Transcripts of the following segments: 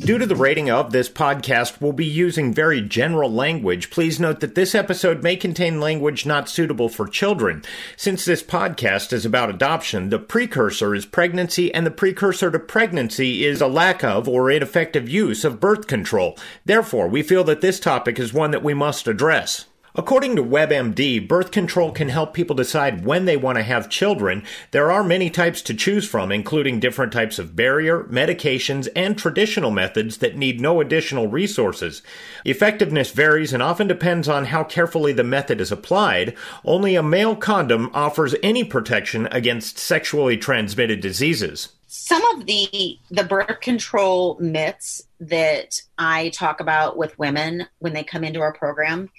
Due to the rating of this podcast, we'll be using very general language. Please note that this episode may contain language not suitable for children. Since this podcast is about adoption, the precursor is pregnancy, and the precursor to pregnancy is a lack of or ineffective use of birth control. Therefore, we feel that this topic is one that we must address. According to WebMD, birth control can help people decide when they want to have children. There are many types to choose from, including different types of barrier, medications, and traditional methods that need no additional resources. Effectiveness varies and often depends on how carefully the method is applied. Only a male condom offers any protection against sexually transmitted diseases. Some of the the birth control myths that I talk about with women when they come into our program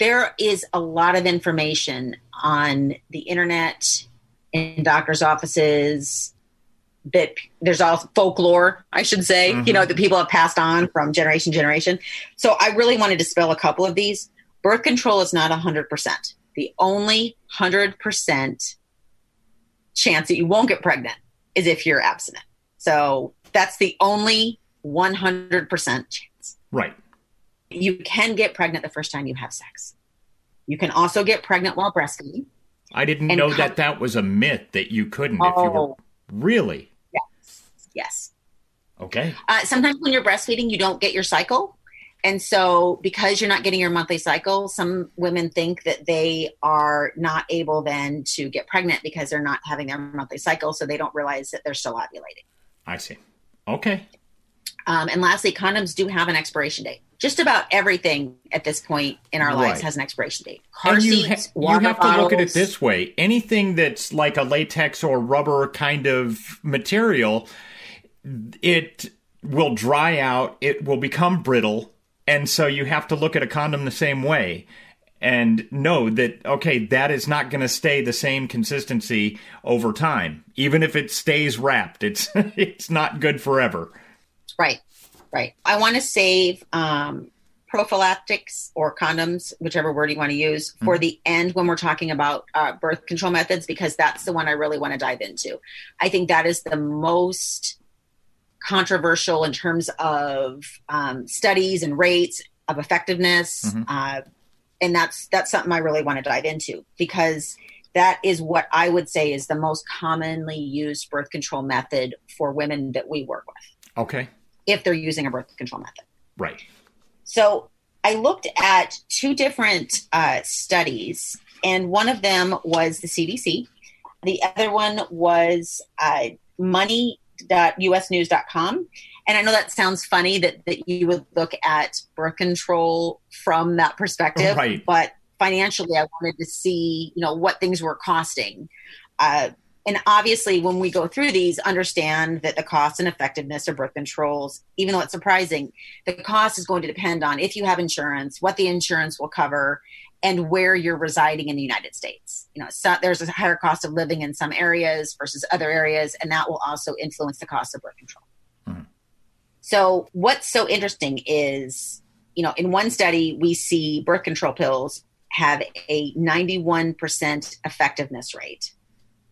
there is a lot of information on the internet in doctors' offices that there's all folklore, I should say, mm-hmm. you know, that people have passed on from generation to generation. So I really wanted to spell a couple of these. Birth control is not 100%. The only 100% chance that you won't get pregnant is if you're abstinent. So that's the only 100% chance. Right you can get pregnant the first time you have sex. You can also get pregnant while breastfeeding. I didn't know com- that that was a myth that you couldn't oh, if you were oh. really. Yes. Yes. Okay. Uh, sometimes when you're breastfeeding, you don't get your cycle. And so, because you're not getting your monthly cycle, some women think that they are not able then to get pregnant because they're not having their monthly cycle. So, they don't realize that they're still ovulating. I see. Okay. Um, and lastly, condoms do have an expiration date. Just about everything at this point in our lives has an expiration date. Car and you, seats, ha- you have bottles. to look at it this way: anything that's like a latex or rubber kind of material, it will dry out. It will become brittle, and so you have to look at a condom the same way and know that okay that is not going to stay the same consistency over time even if it stays wrapped it's it's not good forever Right, right. I want to save um, prophylactics or condoms, whichever word you want to use, for mm-hmm. the end when we're talking about uh, birth control methods, because that's the one I really want to dive into. I think that is the most controversial in terms of um, studies and rates of effectiveness. Mm-hmm. Uh, and that's that's something I really want to dive into because that is what I would say is the most commonly used birth control method for women that we work with. Okay if they're using a birth control method. Right. So I looked at two different uh, studies, and one of them was the CDC. The other one was uh, money.usnews.com. And I know that sounds funny that, that you would look at birth control from that perspective, right. but financially, I wanted to see, you know, what things were costing. Uh, and obviously when we go through these understand that the cost and effectiveness of birth controls even though it's surprising the cost is going to depend on if you have insurance what the insurance will cover and where you're residing in the united states. You know so there's a higher cost of living in some areas versus other areas and that will also influence the cost of birth control. Mm-hmm. so what's so interesting is you know in one study we see birth control pills have a 91% effectiveness rate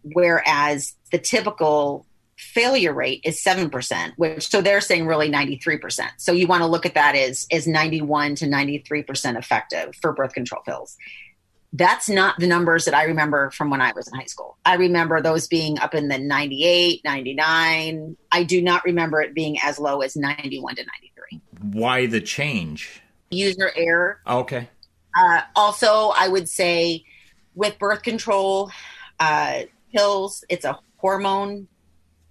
whereas the typical failure rate is 7%, which so they're saying really 93%. So you want to look at that as as 91 to 93% effective for birth control pills. That's not the numbers that I remember from when I was in high school. I remember those being up in the 98, 99. I do not remember it being as low as 91 to 93. Why the change? User error. Okay. Uh, also, I would say with birth control uh, pills, it's a hormone.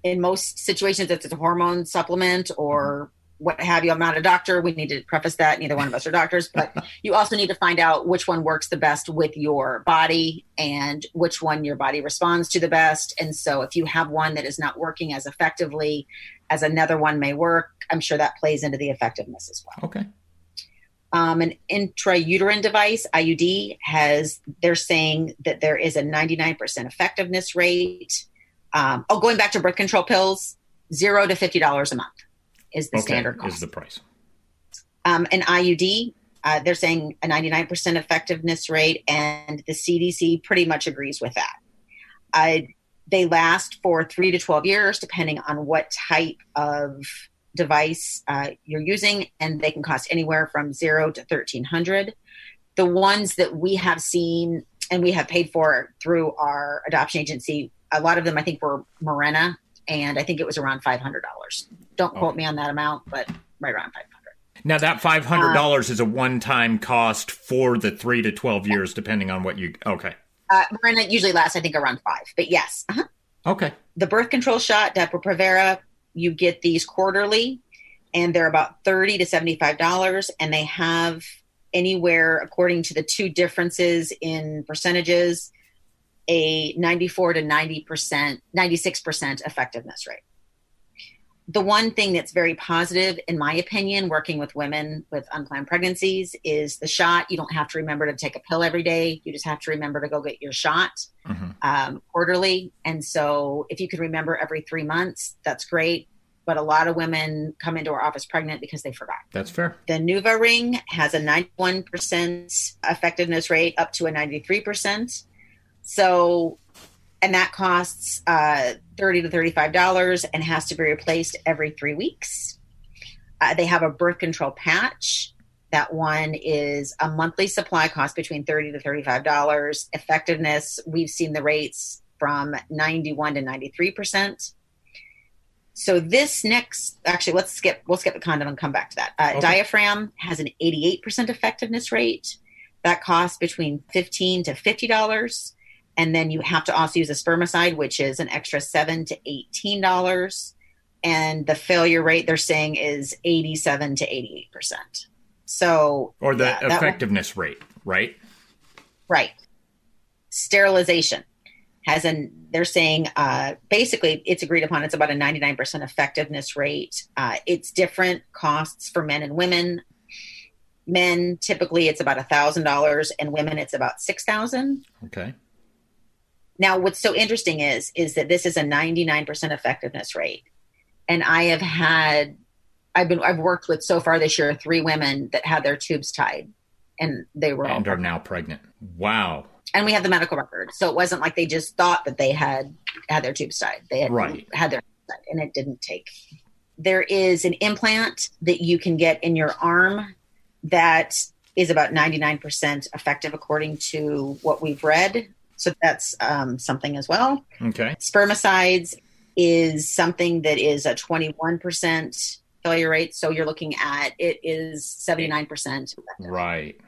In most situations, it's a hormone supplement or what have you. I'm not a doctor. We need to preface that. Neither one of us are doctors, but you also need to find out which one works the best with your body and which one your body responds to the best. And so if you have one that is not working as effectively as another one may work, I'm sure that plays into the effectiveness as well. Okay. Um, an intrauterine device, IUD, has, they're saying that there is a 99% effectiveness rate. Um, oh, going back to birth control pills, zero to $50 a month is the okay. standard cost. Is the price. Um, an IUD, uh, they're saying a 99% effectiveness rate, and the CDC pretty much agrees with that. Uh, they last for three to 12 years, depending on what type of device uh, you're using, and they can cost anywhere from zero to 1300 The ones that we have seen and we have paid for through our adoption agency, a lot of them I think were Mirena, and I think it was around $500. Don't quote me on that amount, but right around 500 Now that five hundred dollars uh, is a one-time cost for the three to twelve years, depending on what you. Okay. Uh, Mirena usually lasts, I think, around five. But yes. Uh-huh. Okay. The birth control shot, Depo-Provera, you get these quarterly, and they're about thirty to seventy-five dollars, and they have anywhere, according to the two differences in percentages, a ninety-four to ninety percent, ninety-six percent effectiveness rate the one thing that's very positive, in my opinion, working with women with unplanned pregnancies is the shot. You don't have to remember to take a pill every day. You just have to remember to go get your shot mm-hmm. um, quarterly. And so, if you could remember every three months, that's great. But a lot of women come into our office pregnant because they forgot. That's fair. The NuvaRing has a 91% effectiveness rate up to a 93%. So and that costs uh, 30 to 35 dollars and has to be replaced every three weeks uh, they have a birth control patch that one is a monthly supply cost between 30 to 35 dollars effectiveness we've seen the rates from 91 to 93 percent so this next actually let's skip we'll skip the condom and come back to that uh, okay. diaphragm has an 88 percent effectiveness rate that costs between 15 to 50 dollars and then you have to also use a spermicide, which is an extra seven to eighteen dollars. And the failure rate they're saying is eighty-seven to eighty-eight percent. So, or the yeah, effectiveness will, rate, right? Right. Sterilization has an. They're saying uh, basically it's agreed upon. It's about a ninety-nine percent effectiveness rate. Uh, it's different costs for men and women. Men typically it's about a thousand dollars, and women it's about six thousand. Okay now, what's so interesting is is that this is a 99% effectiveness rate, and I have had, I've been, I've worked with so far this year three women that had their tubes tied, and they were and are now pregnant. Wow! And we have the medical record, so it wasn't like they just thought that they had had their tubes tied. They had right. had their and it didn't take. There is an implant that you can get in your arm that is about 99% effective according to what we've read so that's um, something as well. Okay. Spermicides is something that is a 21% failure rate. So you're looking at it is 79%. Right.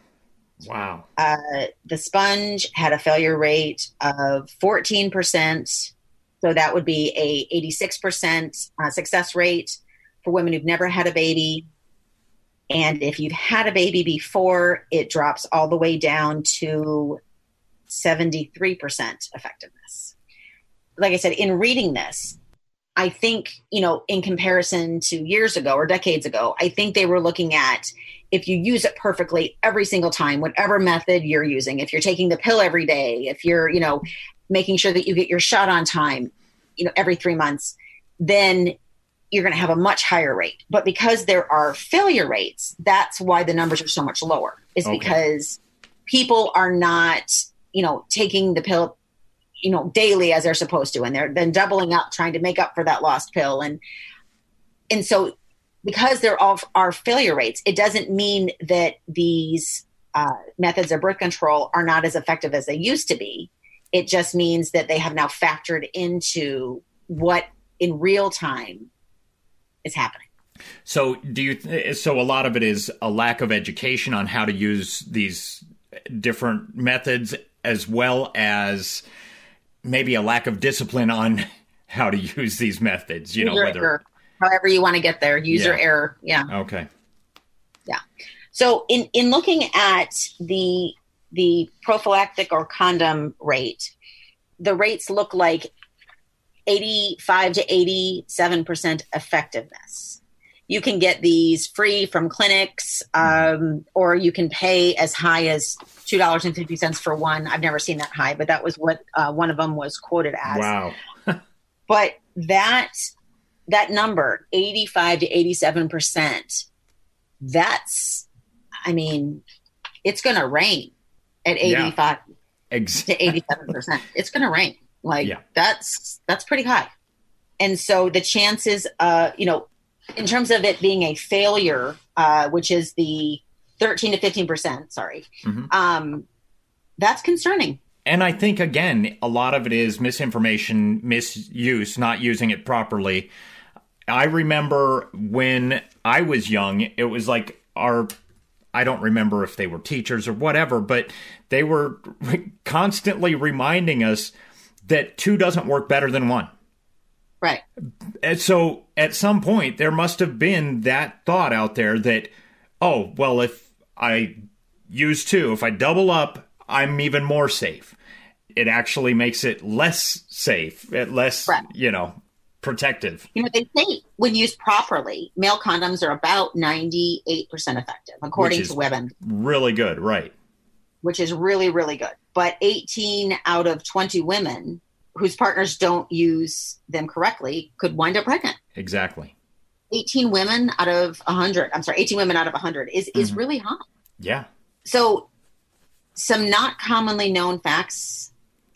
Wow. Uh, the sponge had a failure rate of 14%. So that would be a 86% uh, success rate for women who've never had a baby. And if you've had a baby before, it drops all the way down to 73% effectiveness. Like I said, in reading this, I think, you know, in comparison to years ago or decades ago, I think they were looking at if you use it perfectly every single time, whatever method you're using, if you're taking the pill every day, if you're, you know, making sure that you get your shot on time, you know, every three months, then you're going to have a much higher rate. But because there are failure rates, that's why the numbers are so much lower, is okay. because people are not you know, taking the pill you know, daily as they're supposed to, and they're then doubling up trying to make up for that lost pill. And and so because there are, failure rates, it doesn't mean that these uh, methods of birth control are not as effective as they used to be. It just means that they have now factored into what in real time is happening. So, do you? So, a lot of it is a lack of education on how to use these different methods, as well as maybe a lack of discipline on how to use these methods. You know, whether error. however you want to get there, user yeah. error. Yeah. Okay. Yeah. So, in in looking at the the prophylactic or condom rate, the rates look like 85 to 87% effectiveness. You can get these free from clinics, um, or you can pay as high as $2.50 for one. I've never seen that high, but that was what uh, one of them was quoted as. Wow. but that that number 85 to 87% that's i mean it's going to rain at 85 yeah. to 87%. It's going to rain. Like yeah. that's that's pretty high. And so the chances uh you know in terms of it being a failure uh which is the 13 to 15%, sorry. Mm-hmm. Um that's concerning. And I think again a lot of it is misinformation, misuse, not using it properly. I remember when I was young, it was like our I don't remember if they were teachers or whatever, but they were constantly reminding us that two doesn't work better than one. Right. And so at some point, there must have been that thought out there that, oh, well, if I use two, if I double up, I'm even more safe. It actually makes it less safe, eh, less, right. you know, protective. You know, they say when used properly, male condoms are about 98% effective, according to women. Really good, right. Which is really, really good. But 18 out of 20 women whose partners don't use them correctly could wind up pregnant. Exactly. 18 women out of 100, I'm sorry, 18 women out of 100 is, mm-hmm. is really high. Yeah. So, some not commonly known facts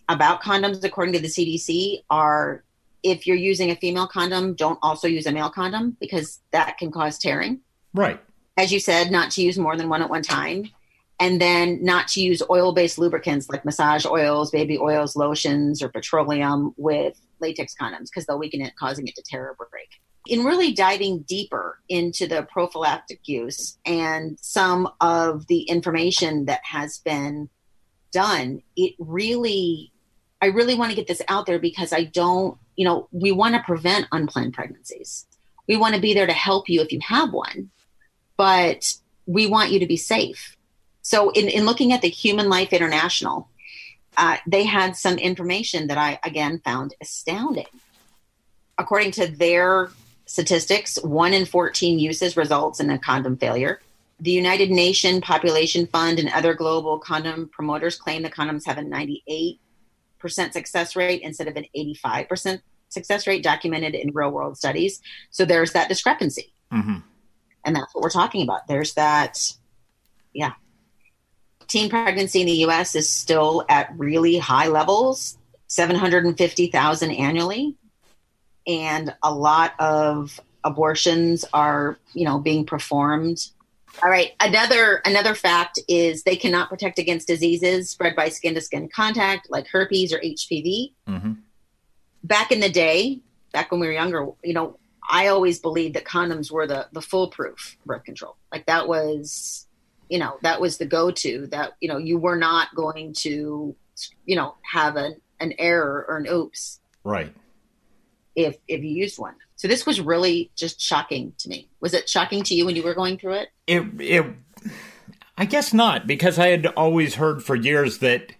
about condoms, according to the CDC, are if you're using a female condom, don't also use a male condom because that can cause tearing. Right. As you said, not to use more than one at one time. And then not to use oil based lubricants like massage oils, baby oils, lotions, or petroleum with latex condoms because they'll weaken it, causing it to tear or break. In really diving deeper into the prophylactic use and some of the information that has been done, it really, I really want to get this out there because I don't you know, we want to prevent unplanned pregnancies. We want to be there to help you if you have one, but we want you to be safe. So, in, in looking at the Human Life International, uh, they had some information that I, again, found astounding. According to their statistics, one in 14 uses results in a condom failure. The United Nations Population Fund and other global condom promoters claim the condoms have a 98 percent success rate instead of an 85% success rate documented in real world studies. So there's that discrepancy. Mm-hmm. And that's what we're talking about. There's that, yeah. Teen pregnancy in the US is still at really high levels 750,000 annually. And a lot of abortions are, you know, being performed all right. Another another fact is they cannot protect against diseases spread by skin to skin contact, like herpes or HPV. Mm-hmm. Back in the day, back when we were younger, you know, I always believed that condoms were the the foolproof birth control. Like that was, you know, that was the go to. That you know, you were not going to, you know, have an an error or an oops. Right. If if you used one. So this was really just shocking to me. Was it shocking to you when you were going through it? It, it I guess not, because I had always heard for years that,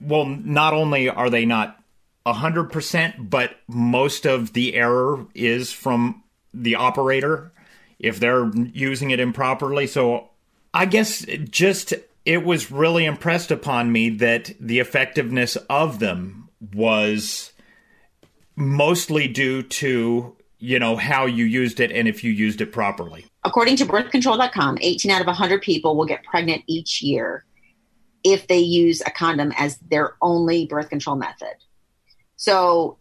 well, not only are they not 100%, but most of the error is from the operator if they're using it improperly. So I guess just it was really impressed upon me that the effectiveness of them was mostly due to you know how you used it and if you used it properly according to birthcontrol.com 18 out of 100 people will get pregnant each year if they use a condom as their only birth control method. So,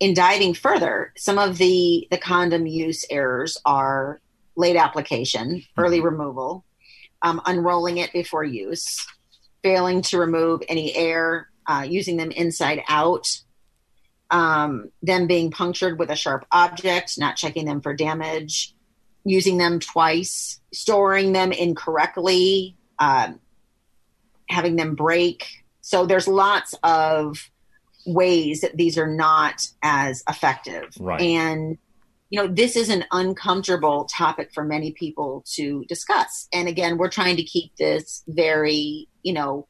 in diving further, some of the the condom use errors are late application, early removal, um, unrolling it before use, failing to remove any air, uh, using them inside out, um, them being punctured with a sharp object, not checking them for damage, using them twice, storing them incorrectly, uh, having them break. So there's lots of ways that these are not as effective. Right. And you know, this is an uncomfortable topic for many people to discuss. And again, we're trying to keep this very, you know,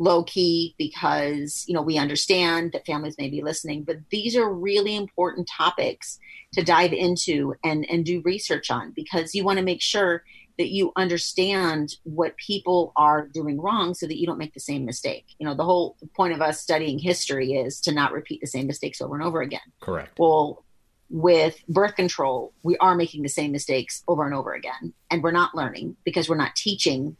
low key because, you know, we understand that families may be listening, but these are really important topics to dive into and, and do research on because you want to make sure that you understand what people are doing wrong so that you don't make the same mistake. You know, the whole point of us studying history is to not repeat the same mistakes over and over again. Correct. Well, with birth control, we are making the same mistakes over and over again. And we're not learning because we're not teaching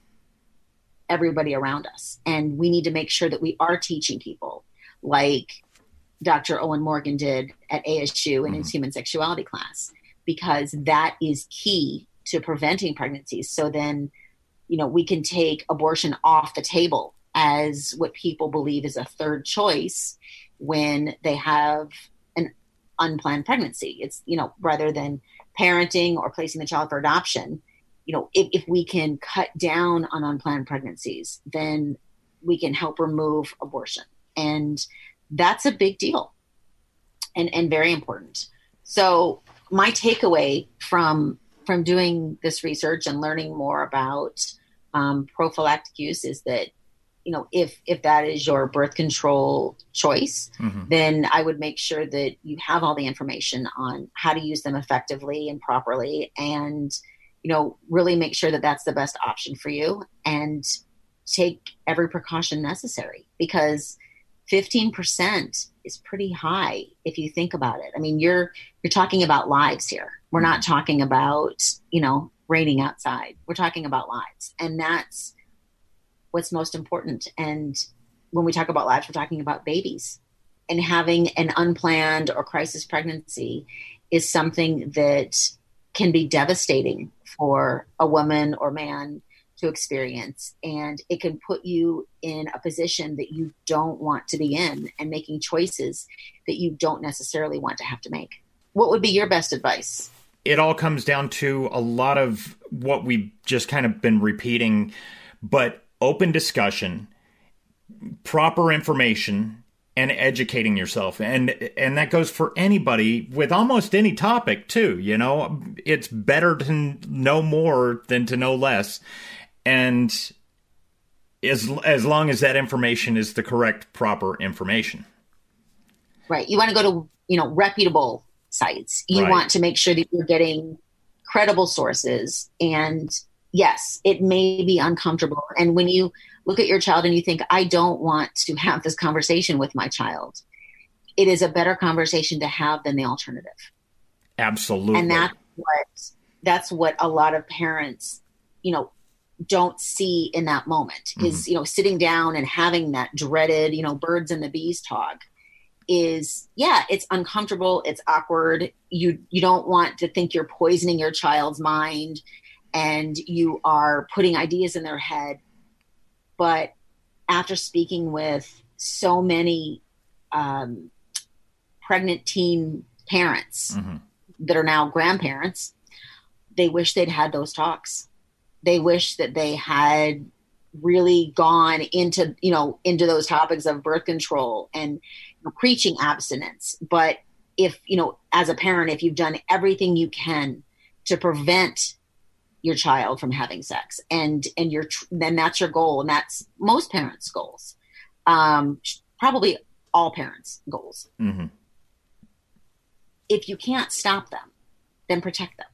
everybody around us. And we need to make sure that we are teaching people like Dr. Owen Morgan did at ASU in his mm-hmm. human sexuality class, because that is key to preventing pregnancies. So then, you know, we can take abortion off the table as what people believe is a third choice when they have an unplanned pregnancy. It's, you know, rather than parenting or placing the child for adoption, you know, if, if we can cut down on unplanned pregnancies, then we can help remove abortion. And that's a big deal and, and very important. So my takeaway from from doing this research and learning more about um, prophylactic use is that you know if if that is your birth control choice mm-hmm. then i would make sure that you have all the information on how to use them effectively and properly and you know really make sure that that's the best option for you and take every precaution necessary because 15% is pretty high if you think about it i mean you're you're talking about lives here we're not talking about you know raining outside we're talking about lives and that's what's most important. And when we talk about lives, we're talking about babies. And having an unplanned or crisis pregnancy is something that can be devastating for a woman or man to experience. And it can put you in a position that you don't want to be in and making choices that you don't necessarily want to have to make. What would be your best advice? It all comes down to a lot of what we've just kind of been repeating, but open discussion, proper information, and educating yourself. And and that goes for anybody with almost any topic too, you know. It's better to know more than to know less. And as as long as that information is the correct proper information. Right. You want to go to, you know, reputable sites. You right. want to make sure that you're getting credible sources and yes, it may be uncomfortable. And when you look at your child and you think, I don't want to have this conversation with my child, it is a better conversation to have than the alternative. Absolutely. And that's what that's what a lot of parents, you know, don't see in that moment mm-hmm. is, you know, sitting down and having that dreaded, you know, birds and the bees talk is yeah, it's uncomfortable, it's awkward. You you don't want to think you're poisoning your child's mind and you are putting ideas in their head. But after speaking with so many um, pregnant teen parents mm-hmm. that are now grandparents, they wish they'd had those talks. They wish that they had really gone into you know into those topics of birth control and you know, preaching abstinence but if you know as a parent if you've done everything you can to prevent your child from having sex. And and you're then that's your goal and that's most parents goals. Um probably all parents goals. Mm-hmm. if you can't stop them then protect them.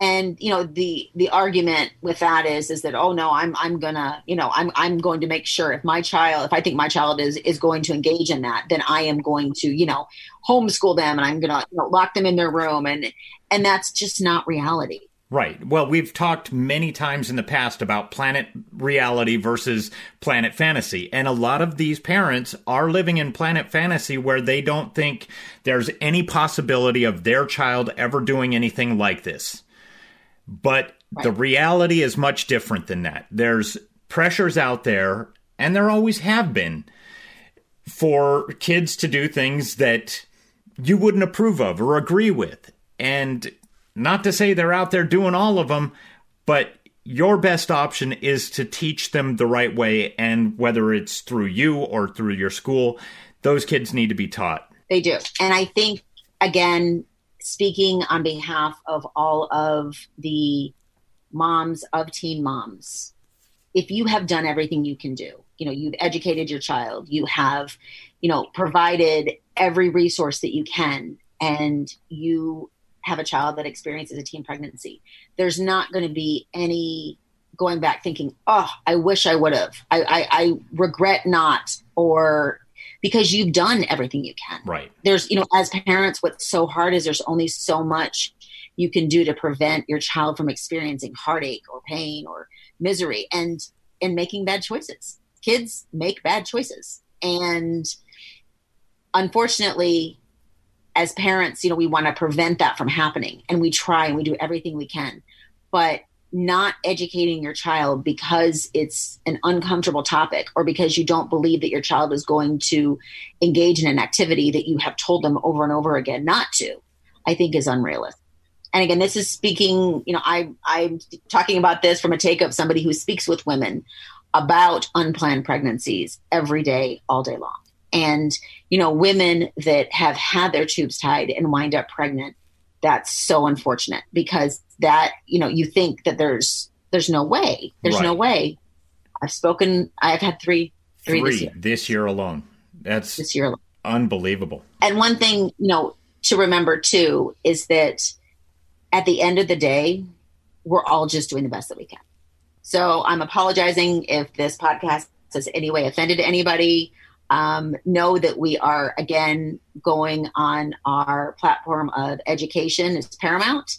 And you know the the argument with that is is that oh no i'm i'm gonna you know i'm i'm going to make sure if my child if i think my child is is going to engage in that then i am going to you know homeschool them and i'm gonna you know, lock them in their room. And and that's just not reality Right. Well, we've talked many times in the past about planet reality versus planet fantasy. And a lot of these parents are living in planet fantasy where they don't think there's any possibility of their child ever doing anything like this. But right. the reality is much different than that. There's pressures out there, and there always have been, for kids to do things that you wouldn't approve of or agree with. And not to say they're out there doing all of them, but your best option is to teach them the right way. And whether it's through you or through your school, those kids need to be taught. They do. And I think, again, speaking on behalf of all of the moms of teen moms, if you have done everything you can do, you know, you've educated your child, you have, you know, provided every resource that you can, and you have a child that experiences a teen pregnancy, there's not going to be any going back thinking, oh, I wish I would have. I, I, I regret not, or because you've done everything you can. Right. There's, you know, as parents, what's so hard is there's only so much you can do to prevent your child from experiencing heartache or pain or misery and and making bad choices. Kids make bad choices. And unfortunately, as parents, you know, we want to prevent that from happening and we try and we do everything we can. But not educating your child because it's an uncomfortable topic or because you don't believe that your child is going to engage in an activity that you have told them over and over again not to, I think is unrealistic. And again, this is speaking, you know, I, I'm talking about this from a take of somebody who speaks with women about unplanned pregnancies every day, all day long and you know women that have had their tubes tied and wind up pregnant that's so unfortunate because that you know you think that there's there's no way there's right. no way i've spoken i've had three three, three this, year. this year alone that's this year alone. unbelievable and one thing you know to remember too is that at the end of the day we're all just doing the best that we can so i'm apologizing if this podcast has any way offended anybody um, know that we are again going on our platform of education is paramount.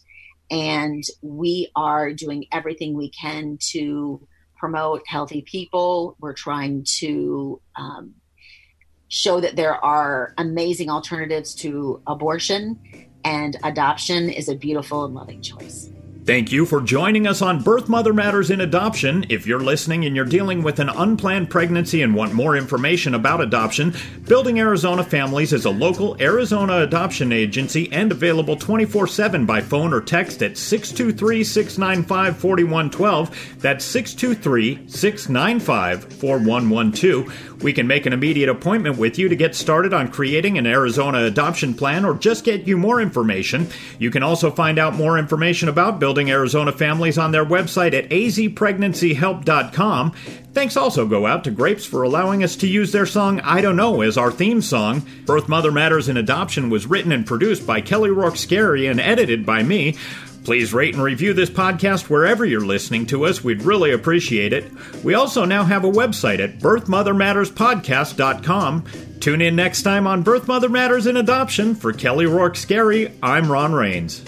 And we are doing everything we can to promote healthy people. We're trying to um, show that there are amazing alternatives to abortion. And adoption is a beautiful and loving choice Thank you for joining us on Birth Mother Matters in Adoption. If you're listening and you're dealing with an unplanned pregnancy and want more information about adoption, Building Arizona Families is a local Arizona adoption agency and available 24 7 by phone or text at 623 695 4112. That's 623 695 4112. We can make an immediate appointment with you to get started on creating an Arizona adoption plan or just get you more information. You can also find out more information about Building Arizona families on their website at azpregnancyhelp.com. Thanks also go out to Grapes for allowing us to use their song I Don't Know as our theme song. Birth Mother Matters in Adoption was written and produced by Kelly Rourke Scary and edited by me. Please rate and review this podcast wherever you're listening to us. We'd really appreciate it. We also now have a website at birthmothermatterspodcast.com. Tune in next time on Birth Mother Matters in Adoption. For Kelly Rourke Scary, I'm Ron Rains.